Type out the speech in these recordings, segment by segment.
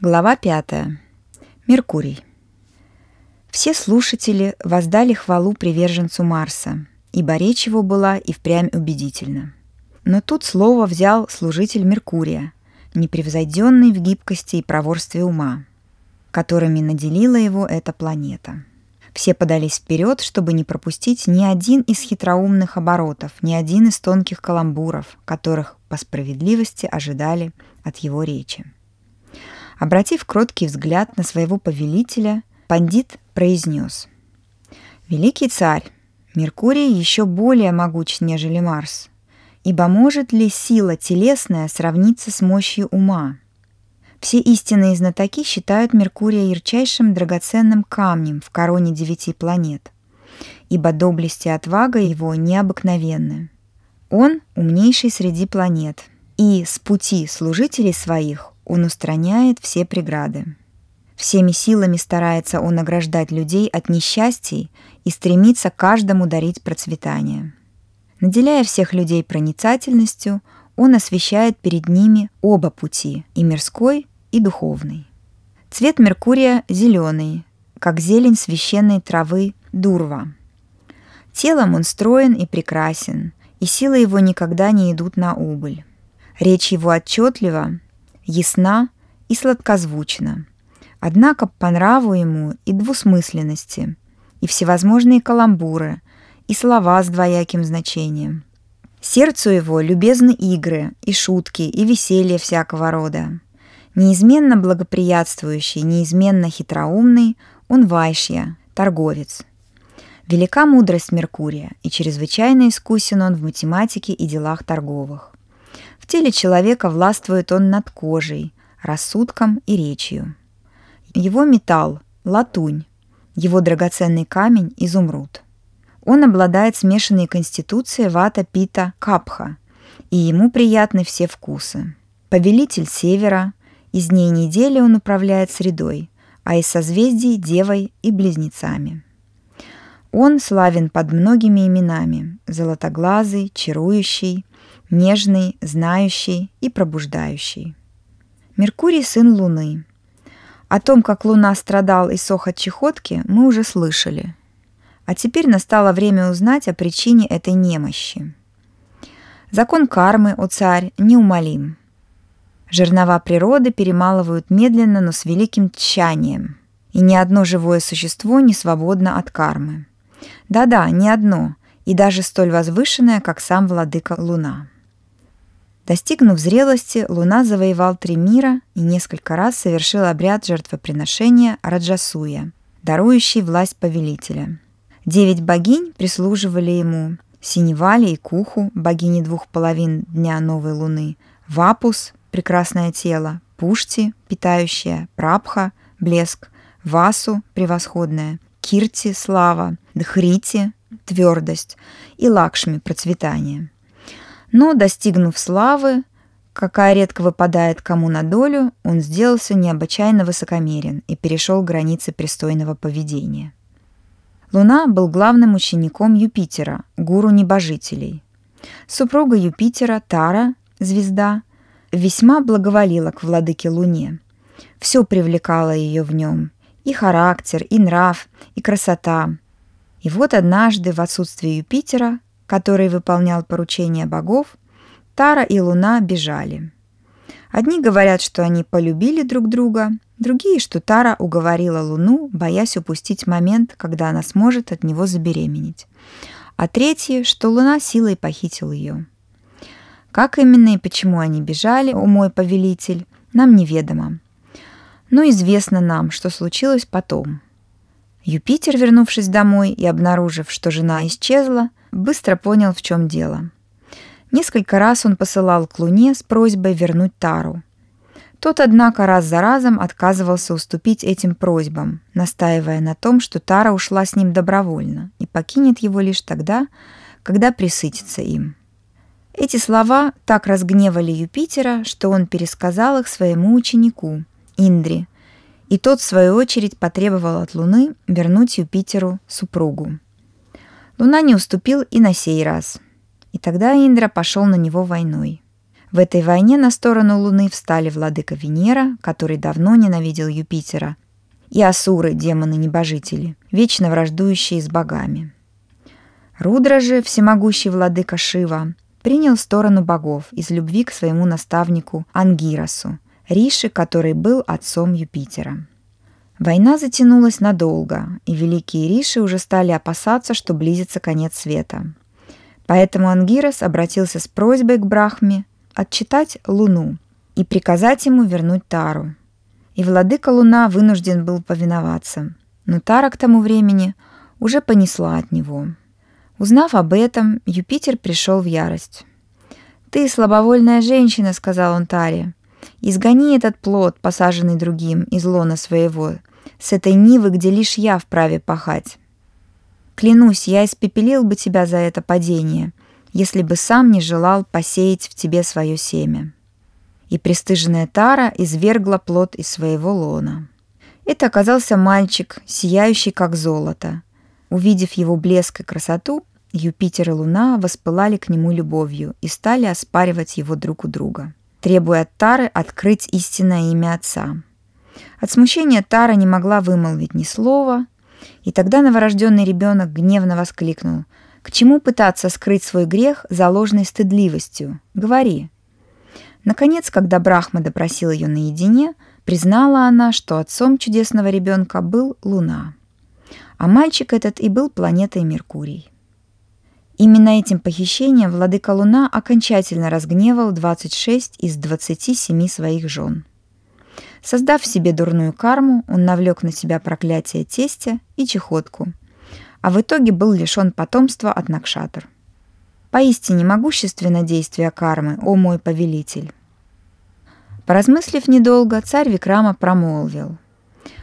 Глава 5. Меркурий. Все слушатели воздали хвалу приверженцу Марса, ибо речь его была и впрямь убедительна. Но тут слово взял служитель Меркурия, непревзойденный в гибкости и проворстве ума, которыми наделила его эта планета. Все подались вперед, чтобы не пропустить ни один из хитроумных оборотов, ни один из тонких каламбуров, которых по справедливости ожидали от его речи. Обратив кроткий взгляд на своего повелителя, пандит произнес. «Великий царь, Меркурий еще более могуч, нежели Марс. Ибо может ли сила телесная сравниться с мощью ума? Все истинные знатоки считают Меркурия ярчайшим драгоценным камнем в короне девяти планет, ибо доблесть и отвага его необыкновенны. Он умнейший среди планет, и с пути служителей своих он устраняет все преграды. Всеми силами старается он ограждать людей от несчастий и стремится каждому дарить процветание. Наделяя всех людей проницательностью, он освещает перед ними оба пути, и мирской, и духовный. Цвет Меркурия зеленый, как зелень священной травы дурва. Телом он строен и прекрасен, и силы его никогда не идут на убыль. Речь его отчетлива, ясна и сладкозвучна. Однако по нраву ему и двусмысленности, и всевозможные каламбуры, и слова с двояким значением. Сердцу его любезны игры, и шутки, и веселье всякого рода. Неизменно благоприятствующий, неизменно хитроумный, он вайшья, торговец. Велика мудрость Меркурия, и чрезвычайно искусен он в математике и делах торговых теле человека властвует он над кожей, рассудком и речью. Его металл – латунь, его драгоценный камень – изумруд. Он обладает смешанной конституцией вата пита капха, и ему приятны все вкусы. Повелитель севера, из дней недели он управляет средой, а из созвездий – девой и близнецами. Он славен под многими именами – золотоглазый, чарующий, нежный, знающий и пробуждающий. Меркурий – сын Луны. О том, как Луна страдал и сох от чехотки, мы уже слышали. А теперь настало время узнать о причине этой немощи. Закон кармы, о царь, неумолим. Жернова природы перемалывают медленно, но с великим тщанием. И ни одно живое существо не свободно от кармы. Да-да, ни одно, и даже столь возвышенное, как сам владыка Луна. Достигнув зрелости, Луна завоевал три мира и несколько раз совершил обряд жертвоприношения Раджасуя, дарующий власть повелителя. Девять богинь прислуживали ему – Синевали и Куху, богини двух половин дня новой луны, Вапус – прекрасное тело, Пушти – питающая, Прабха – блеск, Васу – превосходное, Кирти – слава, Дхрити – твердость и Лакшми – процветание – но, достигнув славы, какая редко выпадает кому на долю, он сделался необычайно высокомерен и перешел границы пристойного поведения. Луна был главным учеником Юпитера, гуру небожителей. Супруга Юпитера, Тара, звезда, весьма благоволила к владыке Луне. Все привлекало ее в нем – и характер, и нрав, и красота. И вот однажды в отсутствие Юпитера который выполнял поручения богов, Тара и Луна бежали. Одни говорят, что они полюбили друг друга, другие, что Тара уговорила Луну, боясь упустить момент, когда она сможет от него забеременеть. А третьи, что Луна силой похитил ее. Как именно и почему они бежали, о мой повелитель, нам неведомо. Но известно нам, что случилось потом. Юпитер, вернувшись домой и обнаружив, что жена исчезла, быстро понял, в чем дело. Несколько раз он посылал к Луне с просьбой вернуть Тару. Тот, однако, раз за разом отказывался уступить этим просьбам, настаивая на том, что Тара ушла с ним добровольно и покинет его лишь тогда, когда присытится им. Эти слова так разгневали Юпитера, что он пересказал их своему ученику, Индре, и тот, в свою очередь, потребовал от Луны вернуть Юпитеру супругу. Луна не уступил и на сей раз. И тогда Индра пошел на него войной. В этой войне на сторону Луны встали владыка Венера, который давно ненавидел Юпитера, и Асуры, демоны-небожители, вечно враждующие с богами. Рудра же, всемогущий владыка Шива, принял сторону богов из любви к своему наставнику Ангиросу, Риши, который был отцом Юпитера. Война затянулась надолго, и великие Риши уже стали опасаться, что близится конец света. Поэтому Ангирос обратился с просьбой к Брахме отчитать Луну и приказать ему вернуть Тару. И владыка Луна вынужден был повиноваться, но Тара к тому времени уже понесла от него. Узнав об этом, Юпитер пришел в ярость. «Ты слабовольная женщина», — сказал он Таре. «Изгони этот плод, посаженный другим, из лона своего, с этой нивы, где лишь я вправе пахать. Клянусь, я испепелил бы тебя за это падение, если бы сам не желал посеять в тебе свое семя. И пристыженная Тара извергла плод из своего лона. Это оказался мальчик, сияющий как золото. Увидев его блеск и красоту, Юпитер и Луна воспылали к нему любовью и стали оспаривать его друг у друга, требуя от Тары открыть истинное имя отца. От смущения Тара не могла вымолвить ни слова, и тогда новорожденный ребенок гневно воскликнул – к чему пытаться скрыть свой грех за ложной стыдливостью? Говори. Наконец, когда Брахма допросил ее наедине, признала она, что отцом чудесного ребенка был Луна. А мальчик этот и был планетой Меркурий. Именно этим похищением владыка Луна окончательно разгневал 26 из 27 своих жен. Создав себе дурную карму, он навлек на себя проклятие тестя и чехотку – а в итоге был лишен потомства от Накшатр. Поистине могущественно действие кармы, о мой повелитель. Поразмыслив недолго, царь Викрама промолвил.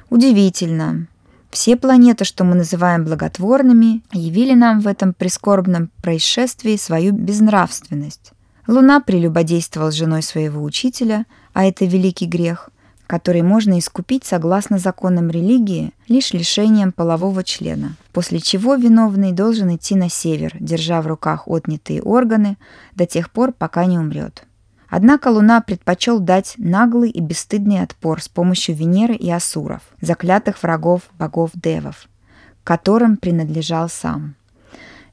Удивительно. Все планеты, что мы называем благотворными, явили нам в этом прискорбном происшествии свою безнравственность. Луна прелюбодействовал с женой своего учителя, а это великий грех который можно искупить согласно законам религии лишь лишением полового члена, после чего виновный должен идти на север, держа в руках отнятые органы до тех пор, пока не умрет. Однако Луна предпочел дать наглый и бесстыдный отпор с помощью Венеры и Асуров, заклятых врагов богов-девов, которым принадлежал сам.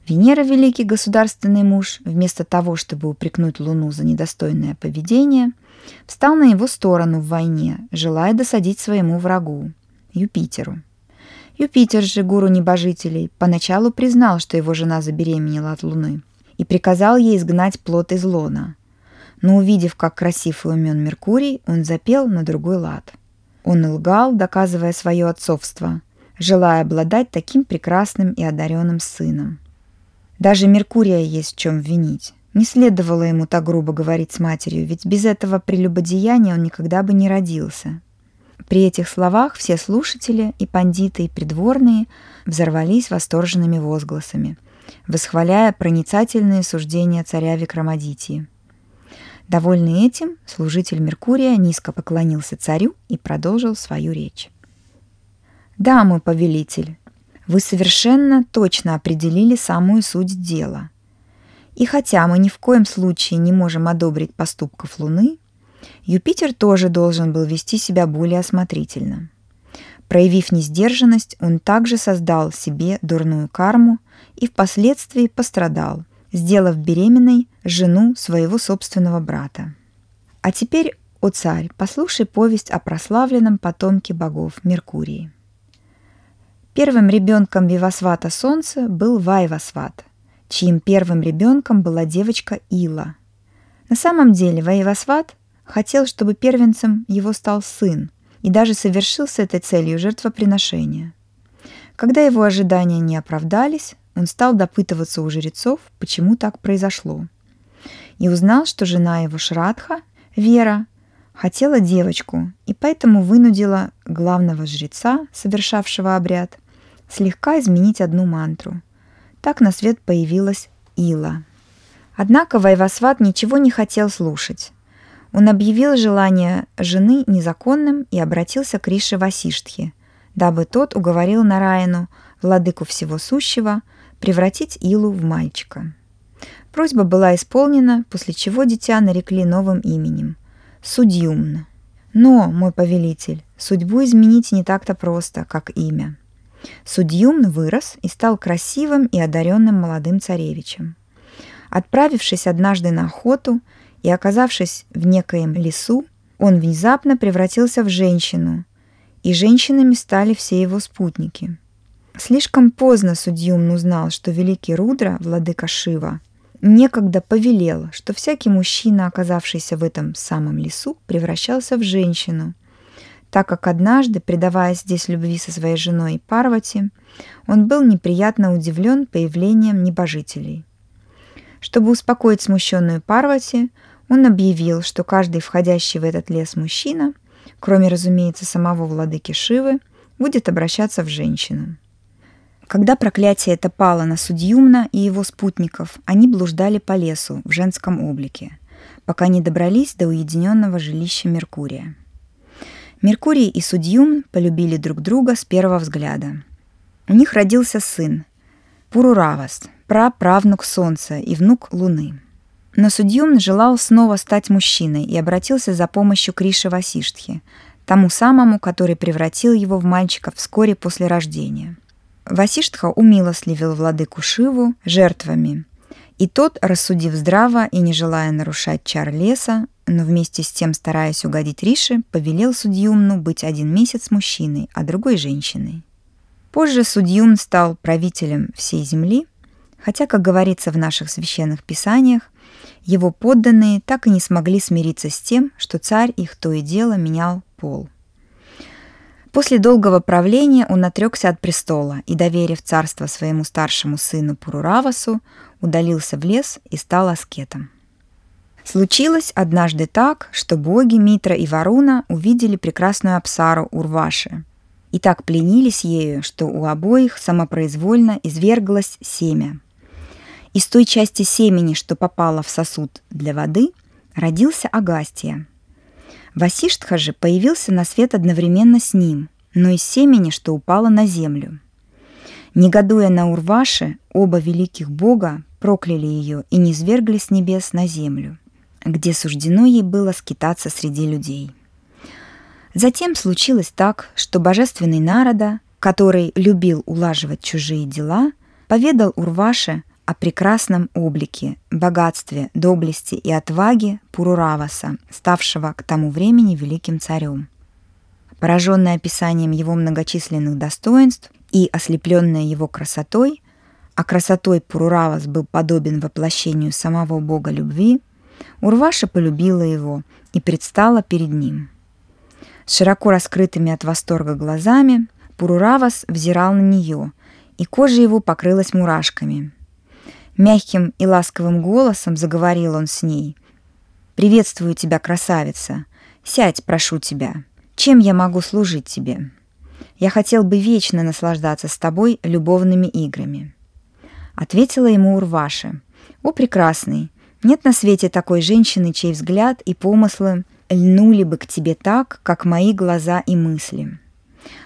Венера, великий государственный муж, вместо того, чтобы упрекнуть Луну за недостойное поведение – встал на его сторону в войне, желая досадить своему врагу – Юпитеру. Юпитер же, гуру небожителей, поначалу признал, что его жена забеременела от Луны, и приказал ей изгнать плод из лона. Но увидев, как красив и умен Меркурий, он запел на другой лад. Он лгал, доказывая свое отцовство, желая обладать таким прекрасным и одаренным сыном. Даже Меркурия есть в чем винить. Не следовало ему так грубо говорить с матерью, ведь без этого прелюбодеяния он никогда бы не родился. При этих словах все слушатели, и пандиты, и придворные взорвались восторженными возгласами, восхваляя проницательные суждения царя Викрамадитии. Довольный этим, служитель Меркурия низко поклонился царю и продолжил свою речь. «Да, мой повелитель, вы совершенно точно определили самую суть дела – и хотя мы ни в коем случае не можем одобрить поступков Луны, Юпитер тоже должен был вести себя более осмотрительно. Проявив несдержанность, он также создал себе дурную карму и впоследствии пострадал, сделав беременной жену своего собственного брата. А теперь, о царь, послушай повесть о прославленном потомке богов Меркурии. Первым ребенком Вивасвата Солнца был Вайвасват – чьим первым ребенком была девочка Ила. На самом деле Ваевасват хотел, чтобы первенцем его стал сын, и даже совершил с этой целью жертвоприношение. Когда его ожидания не оправдались, он стал допытываться у жрецов, почему так произошло. И узнал, что жена его Шрадха, Вера, хотела девочку, и поэтому вынудила главного жреца, совершавшего обряд, слегка изменить одну мантру – так на свет появилась Ила. Однако Вайвасват ничего не хотел слушать. Он объявил желание жены незаконным и обратился к Рише Васиштхе, дабы тот уговорил Нараину, владыку всего сущего, превратить Илу в мальчика. Просьба была исполнена, после чего дитя нарекли новым именем – Судьюмна. Но, мой повелитель, судьбу изменить не так-то просто, как имя. Судьюмн вырос и стал красивым и одаренным молодым царевичем. Отправившись однажды на охоту и оказавшись в некоем лесу, он внезапно превратился в женщину, и женщинами стали все его спутники. Слишком поздно Судьюмн узнал, что великий Рудра, владыка Шива, некогда повелел, что всякий мужчина, оказавшийся в этом самом лесу, превращался в женщину, так как однажды, предаваясь здесь любви со своей женой Парвати, он был неприятно удивлен появлением небожителей. Чтобы успокоить смущенную Парвати, он объявил, что каждый входящий в этот лес мужчина, кроме, разумеется, самого владыки Шивы, будет обращаться в женщину. Когда проклятие это пало на Судьюмна и его спутников, они блуждали по лесу в женском облике, пока не добрались до уединенного жилища Меркурия. Меркурий и Судьюмн полюбили друг друга с первого взгляда. У них родился сын, Пуруравас, праправнук Солнца и внук Луны. Но Судьюмн желал снова стать мужчиной и обратился за помощью к Рише тому самому, который превратил его в мальчика вскоре после рождения – Васиштха умилостливил владыку Шиву жертвами, и тот, рассудив здраво и не желая нарушать чар леса, но вместе с тем стараясь угодить Рише, повелел Судьюмну быть один месяц мужчиной, а другой женщиной. Позже Судьюмн стал правителем всей земли, хотя, как говорится в наших священных писаниях, его подданные так и не смогли смириться с тем, что царь их то и дело менял пол. После долгого правления он отрекся от престола и, доверив царство своему старшему сыну Пуруравасу, удалился в лес и стал аскетом. Случилось однажды так, что боги Митра и Варуна увидели прекрасную Апсару Урваши и так пленились ею, что у обоих самопроизвольно изверглось семя. Из той части семени, что попало в сосуд для воды, родился Агастия – Васиштха же появился на свет одновременно с ним, но из семени, что упало на землю. Негодуя на Урваше, оба великих бога прокляли ее и низвергли с небес на землю, где суждено ей было скитаться среди людей. Затем случилось так, что божественный Народа, который любил улаживать чужие дела, поведал Урваше о прекрасном облике, богатстве, доблести и отваге Пурураваса, ставшего к тому времени великим царем. Пораженная описанием его многочисленных достоинств и ослепленная его красотой, а красотой Пуруравас был подобен воплощению самого бога любви, Урваша полюбила его и предстала перед ним. Широко раскрытыми от восторга глазами Пуруравас взирал на нее, и кожа его покрылась мурашками – Мягким и ласковым голосом заговорил он с ней. «Приветствую тебя, красавица. Сядь, прошу тебя. Чем я могу служить тебе? Я хотел бы вечно наслаждаться с тобой любовными играми». Ответила ему Урваша. «О, прекрасный! Нет на свете такой женщины, чей взгляд и помыслы льнули бы к тебе так, как мои глаза и мысли».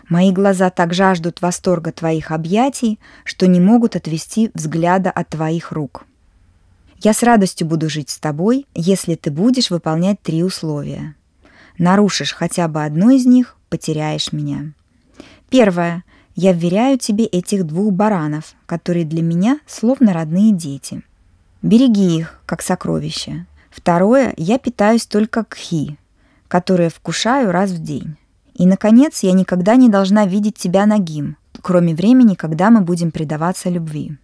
Мои глаза так жаждут восторга твоих объятий, что не могут отвести взгляда от твоих рук. Я с радостью буду жить с тобой, если ты будешь выполнять три условия. Нарушишь хотя бы одно из них, потеряешь меня. Первое. Я вверяю тебе этих двух баранов, которые для меня словно родные дети. Береги их, как сокровища. Второе. Я питаюсь только кхи, которые вкушаю раз в день. И, наконец, я никогда не должна видеть тебя нагим, кроме времени, когда мы будем предаваться любви.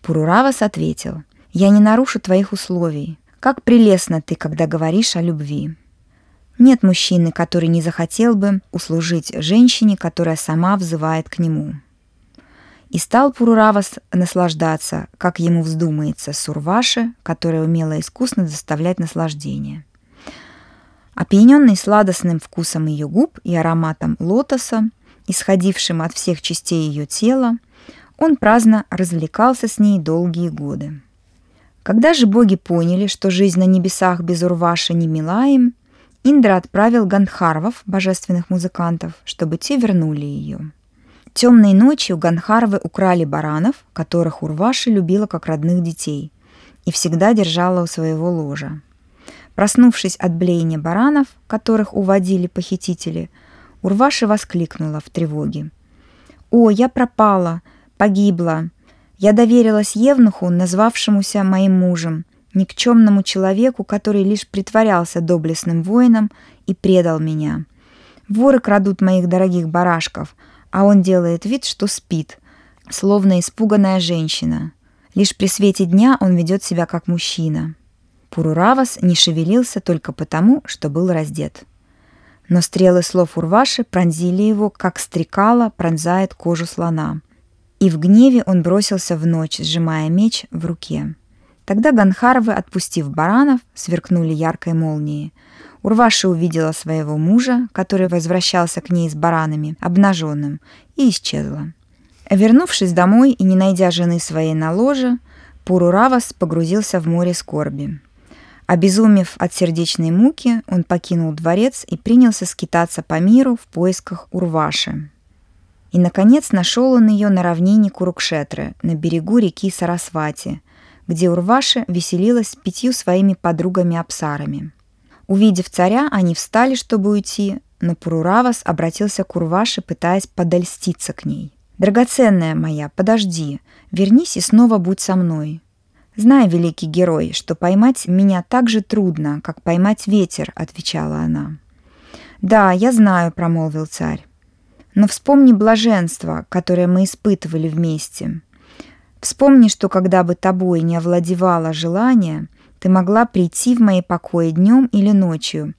Пуруравас ответил, «Я не нарушу твоих условий. Как прелестно ты, когда говоришь о любви. Нет мужчины, который не захотел бы услужить женщине, которая сама взывает к нему». И стал Пуруравас наслаждаться, как ему вздумается, Сурваши, которая умела искусно доставлять наслаждение – Опьяненный сладостным вкусом ее губ и ароматом лотоса, исходившим от всех частей ее тела, он праздно развлекался с ней долгие годы. Когда же боги поняли, что жизнь на небесах без Урваши не мила им, Индра отправил Гандхарвов, божественных музыкантов, чтобы те вернули ее. Темной ночью Ганхарвы украли баранов, которых Урваши любила как родных детей, и всегда держала у своего ложа. Проснувшись от блеяния баранов, которых уводили похитители, Урваша воскликнула в тревоге. «О, я пропала, погибла! Я доверилась Евнуху, назвавшемуся моим мужем, никчемному человеку, который лишь притворялся доблестным воином и предал меня. Воры крадут моих дорогих барашков, а он делает вид, что спит, словно испуганная женщина. Лишь при свете дня он ведет себя как мужчина. Пуруравас не шевелился только потому, что был раздет. Но стрелы слов Урваши пронзили его, как стрекала пронзает кожу слона. И в гневе он бросился в ночь, сжимая меч в руке. Тогда Ганхаровы, отпустив баранов, сверкнули яркой молнией. Урваша увидела своего мужа, который возвращался к ней с баранами, обнаженным, и исчезла. Вернувшись домой и не найдя жены своей на ложе, Пуруравас погрузился в море скорби. Обезумев от сердечной муки, он покинул дворец и принялся скитаться по миру в поисках Урваши. И, наконец, нашел он ее на равнине Курукшетры, на берегу реки Сарасвати, где Урваша веселилась с пятью своими подругами-апсарами. Увидев царя, они встали, чтобы уйти, но Пуруравас обратился к Урваше, пытаясь подольститься к ней. «Драгоценная моя, подожди, вернись и снова будь со мной. Знай, великий герой, что поймать меня так же трудно, как поймать ветер», — отвечала она. «Да, я знаю», — промолвил царь. «Но вспомни блаженство, которое мы испытывали вместе. Вспомни, что когда бы тобой не овладевало желание, ты могла прийти в мои покои днем или ночью,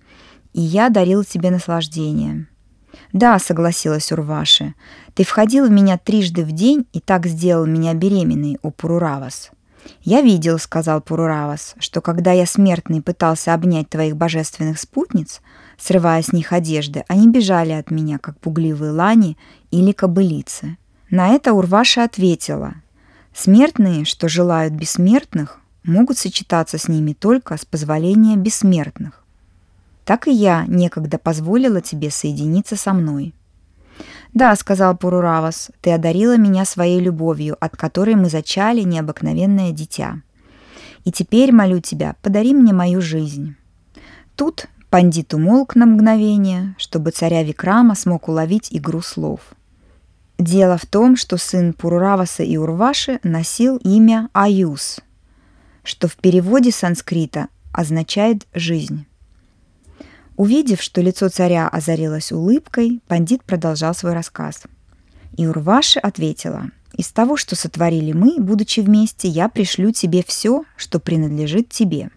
и я дарил тебе наслаждение». «Да», — согласилась Урваши, — «ты входил в меня трижды в день и так сделал меня беременной, о Пуруравас». «Я видел», — сказал Пуруравас, — «что когда я смертный пытался обнять твоих божественных спутниц, срывая с них одежды, они бежали от меня, как пугливые лани или кобылицы». На это Урваша ответила, «Смертные, что желают бессмертных, могут сочетаться с ними только с позволения бессмертных. Так и я некогда позволила тебе соединиться со мной». «Да», — сказал Пуруравас, — «ты одарила меня своей любовью, от которой мы зачали необыкновенное дитя. И теперь, молю тебя, подари мне мою жизнь». Тут пандит умолк на мгновение, чтобы царя Викрама смог уловить игру слов. Дело в том, что сын Пурураваса и Урваши носил имя Аюс, что в переводе санскрита означает «жизнь». Увидев, что лицо царя озарилось улыбкой, пандит продолжал свой рассказ. И Урваши ответила, «Из того, что сотворили мы, будучи вместе, я пришлю тебе все, что принадлежит тебе.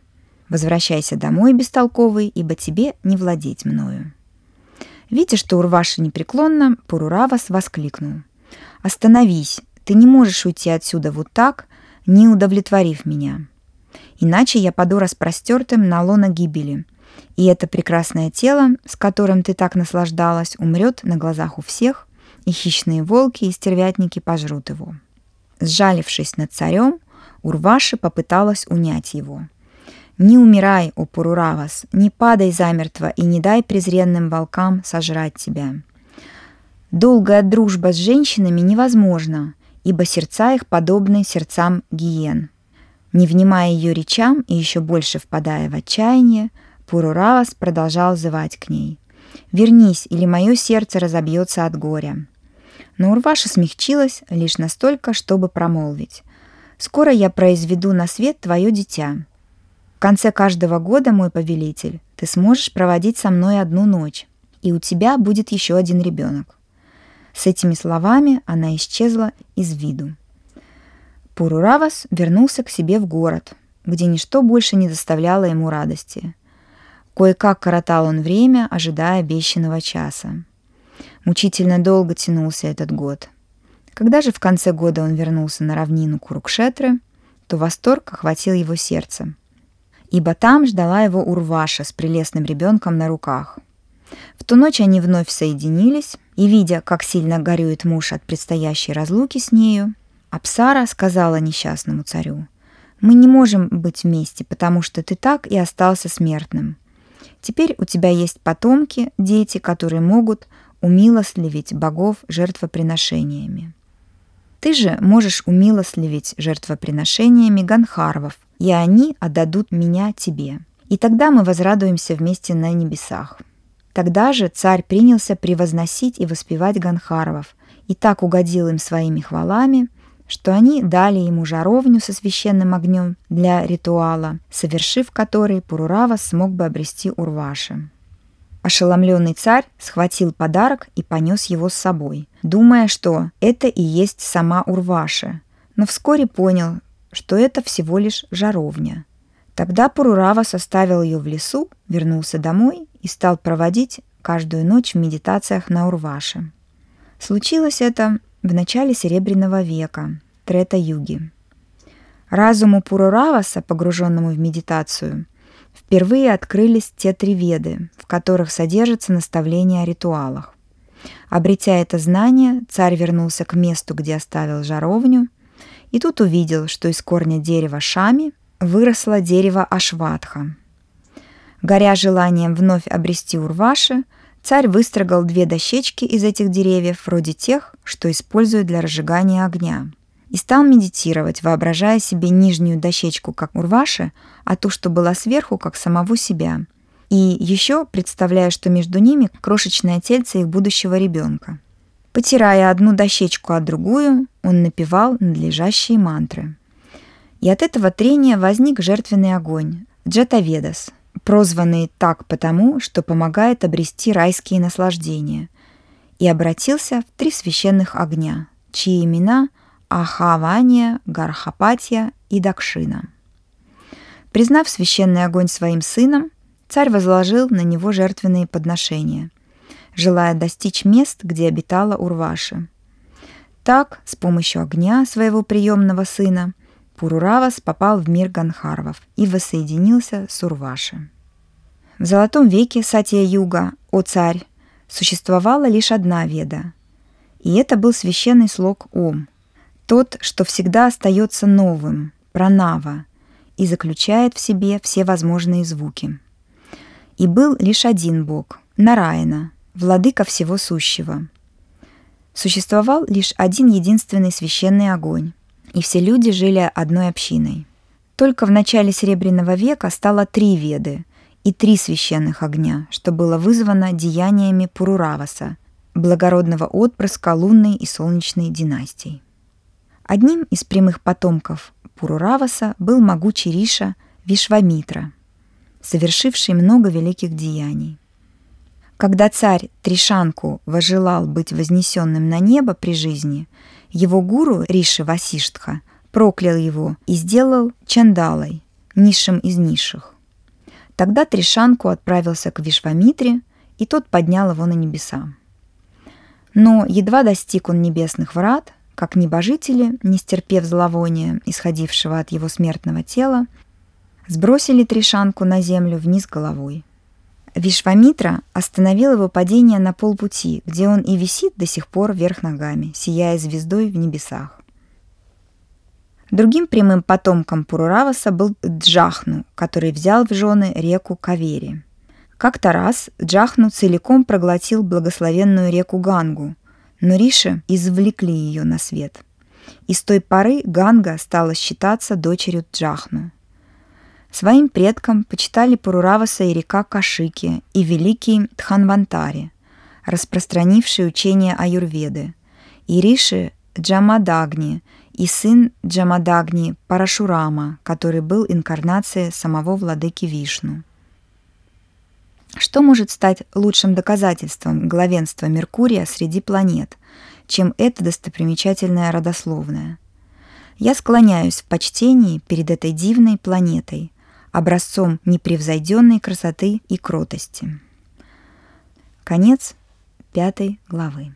Возвращайся домой, бестолковый, ибо тебе не владеть мною». Видя, что Урваша непреклонна, Пуруравас воскликнул. «Остановись, ты не можешь уйти отсюда вот так, не удовлетворив меня. Иначе я паду распростертым на лона гибели, и это прекрасное тело, с которым ты так наслаждалась, умрет на глазах у всех, и хищные волки и стервятники пожрут его. Сжалившись над царем, Урваши попыталась унять его. «Не умирай, о Пуруравас, не падай замертво и не дай презренным волкам сожрать тебя. Долгая дружба с женщинами невозможна, ибо сердца их подобны сердцам гиен». Не внимая ее речам и еще больше впадая в отчаяние, Пуруравас продолжал зывать к ней. «Вернись, или мое сердце разобьется от горя». Но Урваша смягчилась лишь настолько, чтобы промолвить. «Скоро я произведу на свет твое дитя. В конце каждого года, мой повелитель, ты сможешь проводить со мной одну ночь, и у тебя будет еще один ребенок». С этими словами она исчезла из виду. Пуруравас вернулся к себе в город, где ничто больше не доставляло ему радости – Кое-как коротал он время, ожидая обещанного часа. Мучительно долго тянулся этот год. Когда же в конце года он вернулся на равнину Курукшетры, то восторг охватил его сердце. Ибо там ждала его Урваша с прелестным ребенком на руках. В ту ночь они вновь соединились, и, видя, как сильно горюет муж от предстоящей разлуки с нею, Апсара сказала несчастному царю, «Мы не можем быть вместе, потому что ты так и остался смертным. Теперь у тебя есть потомки, дети, которые могут умилостливить богов жертвоприношениями. Ты же можешь умилостливить жертвоприношениями ганхарвов, и они отдадут меня тебе. И тогда мы возрадуемся вместе на небесах». Тогда же царь принялся превозносить и воспевать Ганхаровов, и так угодил им своими хвалами, что они дали ему жаровню со священным огнем для ритуала, совершив который Пурурава смог бы обрести Урваши. Ошеломленный царь схватил подарок и понес его с собой, думая, что это и есть сама Урваша, но вскоре понял, что это всего лишь жаровня. Тогда Пурурава составил ее в лесу, вернулся домой и стал проводить каждую ночь в медитациях на Урваше. Случилось это в начале Серебряного века, Трета-юги. Разуму Пурураваса, погруженному в медитацию, впервые открылись те три веды, в которых содержатся наставления о ритуалах. Обретя это знание, царь вернулся к месту, где оставил жаровню, и тут увидел, что из корня дерева шами выросло дерево Ашватха – Горя желанием вновь обрести Урваши, царь выстрогал две дощечки из этих деревьев, вроде тех, что используют для разжигания огня, и стал медитировать, воображая себе нижнюю дощечку как Урваши, а ту, что была сверху, как самого себя. И еще представляя, что между ними крошечное тельце их будущего ребенка. Потирая одну дощечку от другую, он напевал надлежащие мантры. И от этого трения возник жертвенный огонь – Джатаведас, прозванный так потому, что помогает обрести райские наслаждения, и обратился в три священных огня, чьи имена Ахавания, Гархапатия и Дакшина. Признав священный огонь своим сыном, царь возложил на него жертвенные подношения, желая достичь мест, где обитала Урваши. Так, с помощью огня своего приемного сына, Пуруравас попал в мир Ганхарвов и воссоединился с Урваши. В золотом веке Сатья-юга, о царь, существовала лишь одна веда. И это был священный слог Ом, тот, что всегда остается новым, пранава, и заключает в себе все возможные звуки. И был лишь один Бог, Нараина, владыка всего сущего. Существовал лишь один единственный священный огонь, и все люди жили одной общиной. Только в начале Серебряного века стало три веды — и три священных огня, что было вызвано деяниями Пурураваса, благородного отпрыска лунной и солнечной династий. Одним из прямых потомков Пурураваса был могучий Риша Вишвамитра, совершивший много великих деяний. Когда царь Тришанку возжелал быть вознесенным на небо при жизни, его гуру Риши Васиштха проклял его и сделал чандалой, низшим из низших. Тогда Тришанку отправился к Вишвамитре, и тот поднял его на небеса. Но едва достиг он небесных врат, как небожители, не стерпев зловония, исходившего от его смертного тела, сбросили Тришанку на землю вниз головой. Вишвамитра остановил его падение на полпути, где он и висит до сих пор вверх ногами, сияя звездой в небесах. Другим прямым потомком Пурураваса был Джахну, который взял в жены реку Кавери. Как-то раз Джахну целиком проглотил благословенную реку Гангу, но Риши извлекли ее на свет. И с той поры Ганга стала считаться дочерью Джахну. Своим предкам почитали Пурураваса и река Кашики и великий Тханвантари, распространивший учение Аюрведы, и Риши Джамадагни – и сын Джамадагни Парашурама, который был инкарнацией самого владыки Вишну. Что может стать лучшим доказательством главенства Меркурия среди планет, чем это достопримечательное родословное? Я склоняюсь в почтении перед этой дивной планетой, образцом непревзойденной красоты и кротости. Конец пятой главы.